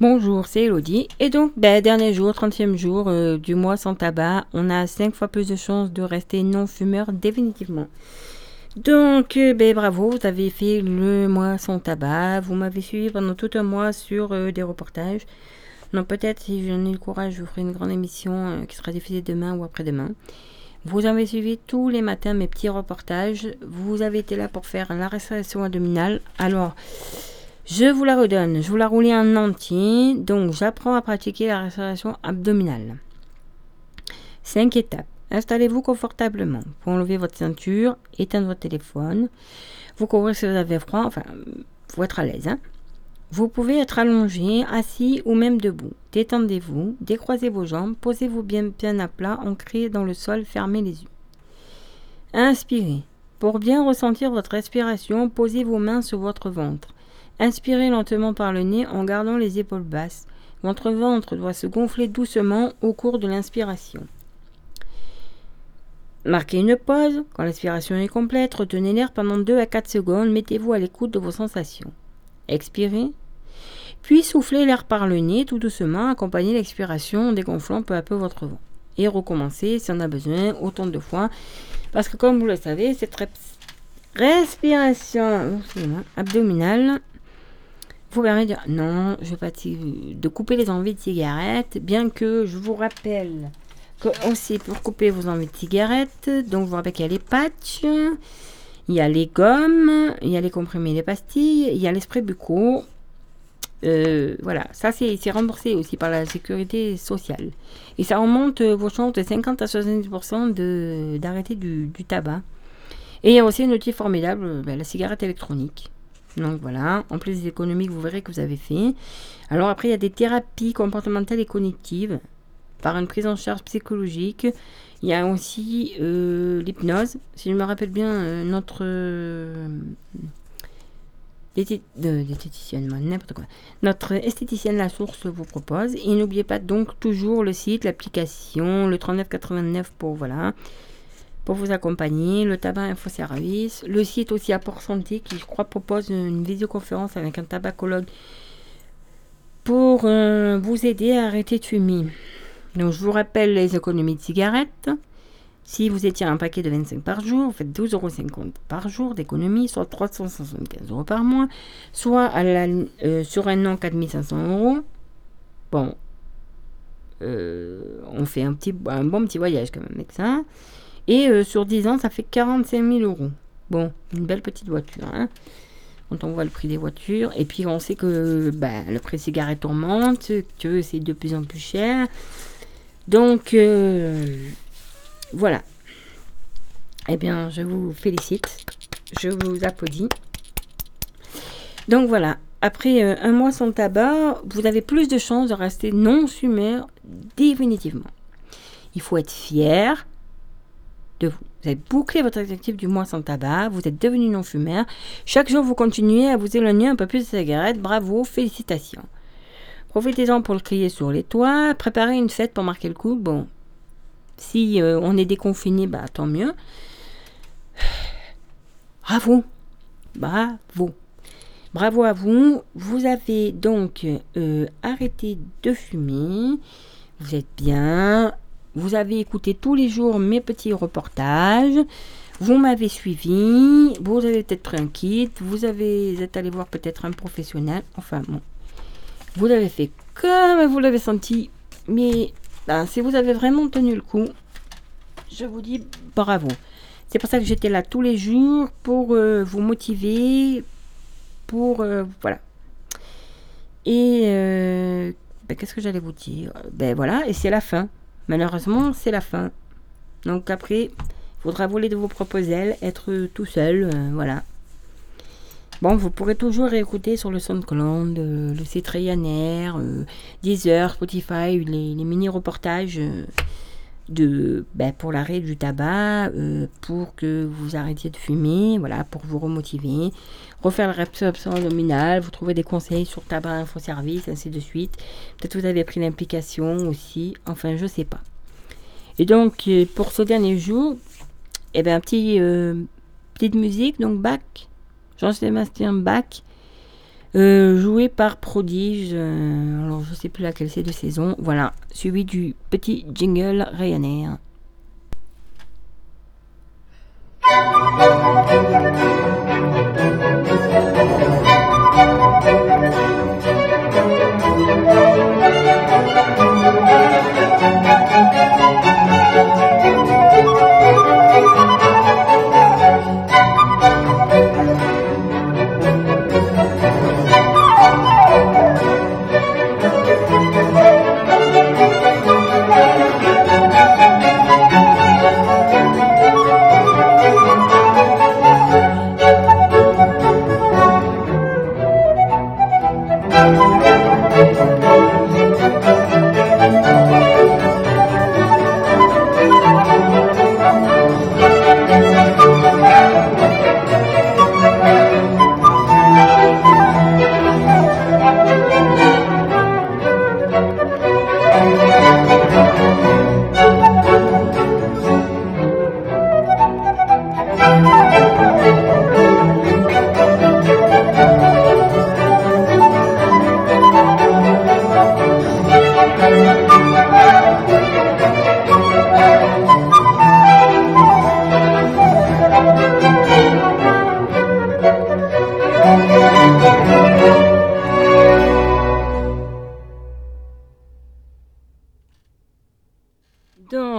Bonjour, c'est Elodie. Et donc, ben, dernier jour, 30e jour euh, du mois sans tabac, on a 5 fois plus de chances de rester non-fumeur définitivement. Donc, euh, ben, bravo, vous avez fait le mois sans tabac. Vous m'avez suivi pendant tout un mois sur euh, des reportages. Donc, peut-être, si j'en ai le courage, je vous ferai une grande émission qui sera diffusée demain ou après-demain. Vous avez suivi tous les matins mes petits reportages. Vous avez été là pour faire la restauration abdominale. Alors, je vous la redonne, je vous la roule en entier. Donc, j'apprends à pratiquer la restauration abdominale. 5 étapes. Installez-vous confortablement. Pour enlever votre ceinture, éteindre votre téléphone. Vous couvrez si vous avez froid. Enfin, faut être à l'aise. Hein. vous pouvez être allongé, assis ou même debout. Détendez-vous, décroisez vos jambes, posez-vous bien, bien à plat, ancré dans le sol, fermez les yeux. Inspirez. Pour bien ressentir votre respiration, posez vos mains sur votre ventre. Inspirez lentement par le nez en gardant les épaules basses. Votre ventre doit se gonfler doucement au cours de l'inspiration. Marquez une pause. Quand l'inspiration est complète, retenez l'air pendant 2 à 4 secondes. Mettez-vous à l'écoute de vos sensations. Expirez. Puis soufflez l'air par le nez tout doucement. Accompagnez l'expiration en dégonflant peu à peu votre ventre. Et recommencez si on a besoin autant de fois. Parce que comme vous le savez, cette respiration abdominale vous permet de non, je vais pas de couper les envies de cigarettes, bien que je vous rappelle que aussi pour couper vos envies de cigarettes, donc vous rappelle qu'il y a les patchs, il y a les gommes, il y a les comprimés, les pastilles, il y a l'esprit bucco. Euh, voilà, ça c'est remboursé aussi par la sécurité sociale. Et ça remonte vos chances de 50 à 70% d'arrêter du, tabac. Et il y a aussi un outil formidable, ben, la cigarette électronique. Donc voilà, en plus des économies que vous verrez que vous avez fait. Alors après, il y a des thérapies comportementales et cognitives par une prise en charge psychologique. Il y a aussi euh, l'hypnose. Si je me rappelle bien, euh, notre euh, quoi. Notre esthéticienne La Source vous propose. Et n'oubliez pas donc toujours le site, l'application, le 3989 pour voilà pour vous accompagner, le tabac info service, le site aussi Apport Santé qui je crois propose une visioconférence avec un tabacologue pour euh, vous aider à arrêter de fumer. Donc je vous rappelle les économies de cigarettes. Si vous étiez un paquet de 25 par jour, vous faites 12,50 euros par jour d'économie, soit 375 euros par mois, soit euh, sur un an 4500 euros. Bon, euh, on fait un, petit, un bon petit voyage quand même avec ça. Et euh, sur 10 ans, ça fait 45 000 euros. Bon, une belle petite voiture. Hein quand on voit le prix des voitures. Et puis on sait que bah, le prix des cigarettes augmente, que c'est de plus en plus cher. Donc euh, voilà. Eh bien, je vous félicite. Je vous applaudis. Donc voilà. Après euh, un mois sans tabac, vous avez plus de chances de rester non-fumeur définitivement. Il faut être fier, vous. Avez bouclé votre objectif du mois sans tabac, vous êtes devenu non-fumeur. Chaque jour, vous continuez à vous éloigner un peu plus de cigarettes. Bravo, félicitations. Profitez-en pour le crier sur les toits. Préparez une fête pour marquer le coup. Bon, si euh, on est déconfiné, bah tant mieux. Bravo. Bravo. Bravo à vous. Vous avez donc euh, arrêté de fumer. Vous êtes bien. Vous avez écouté tous les jours mes petits reportages. Vous m'avez suivi. Vous avez peut-être pris un kit. Vous avez êtes allé voir peut-être un professionnel. Enfin bon. Vous l'avez fait comme vous l'avez senti. Mais ben, si vous avez vraiment tenu le coup, je vous dis bravo. C'est pour ça que j'étais là tous les jours pour euh, vous motiver. Pour. Euh, voilà. Et. Euh, ben, qu'est-ce que j'allais vous dire? Ben voilà, et c'est la fin. Malheureusement, c'est la fin. Donc après, il faudra voler de vos propres être tout seul, euh, voilà. Bon, vous pourrez toujours écouter sur le SoundCloud, euh, le Ryanair, euh, Deezer, Spotify, les, mini-reportages de, ben, pour l'arrêt du tabac, pour que vous arrêtiez de fumer, voilà, pour vous remotiver. Refaire le réabsorption abdominale, vous trouvez des conseils sur tabac info service, ainsi de suite. Peut-être vous avez pris l'implication aussi, enfin je sais pas. Et donc euh, pour ce dernier jour, eh bien petit, euh, petite musique, donc Bach, Jean-Sébastien Bach, Euh, joué par Prodige, euh, alors je sais plus laquelle c'est de saison, voilà, suivi du petit jingle Ryanair.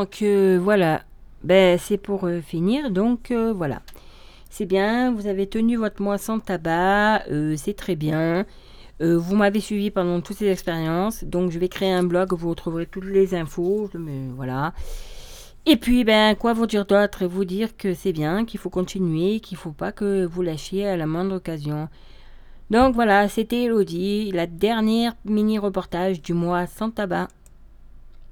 Donc euh, voilà, ben, c'est pour euh, finir. Donc euh, voilà, c'est bien, vous avez tenu votre moisson de tabac, c'est très bien. vous m'avez suivi pendant toutes ces expériences, donc je vais créer un blog où vous retrouverez toutes les infos. Voilà. Et puis, ben, quoi vous dire d'autre Vous dire que c'est bien, qu'il faut continuer, qu'il ne faut pas que vous lâchiez à la moindre occasion. Donc voilà, c'était Elodie, la dernière mini-reportage du mois sans tabac.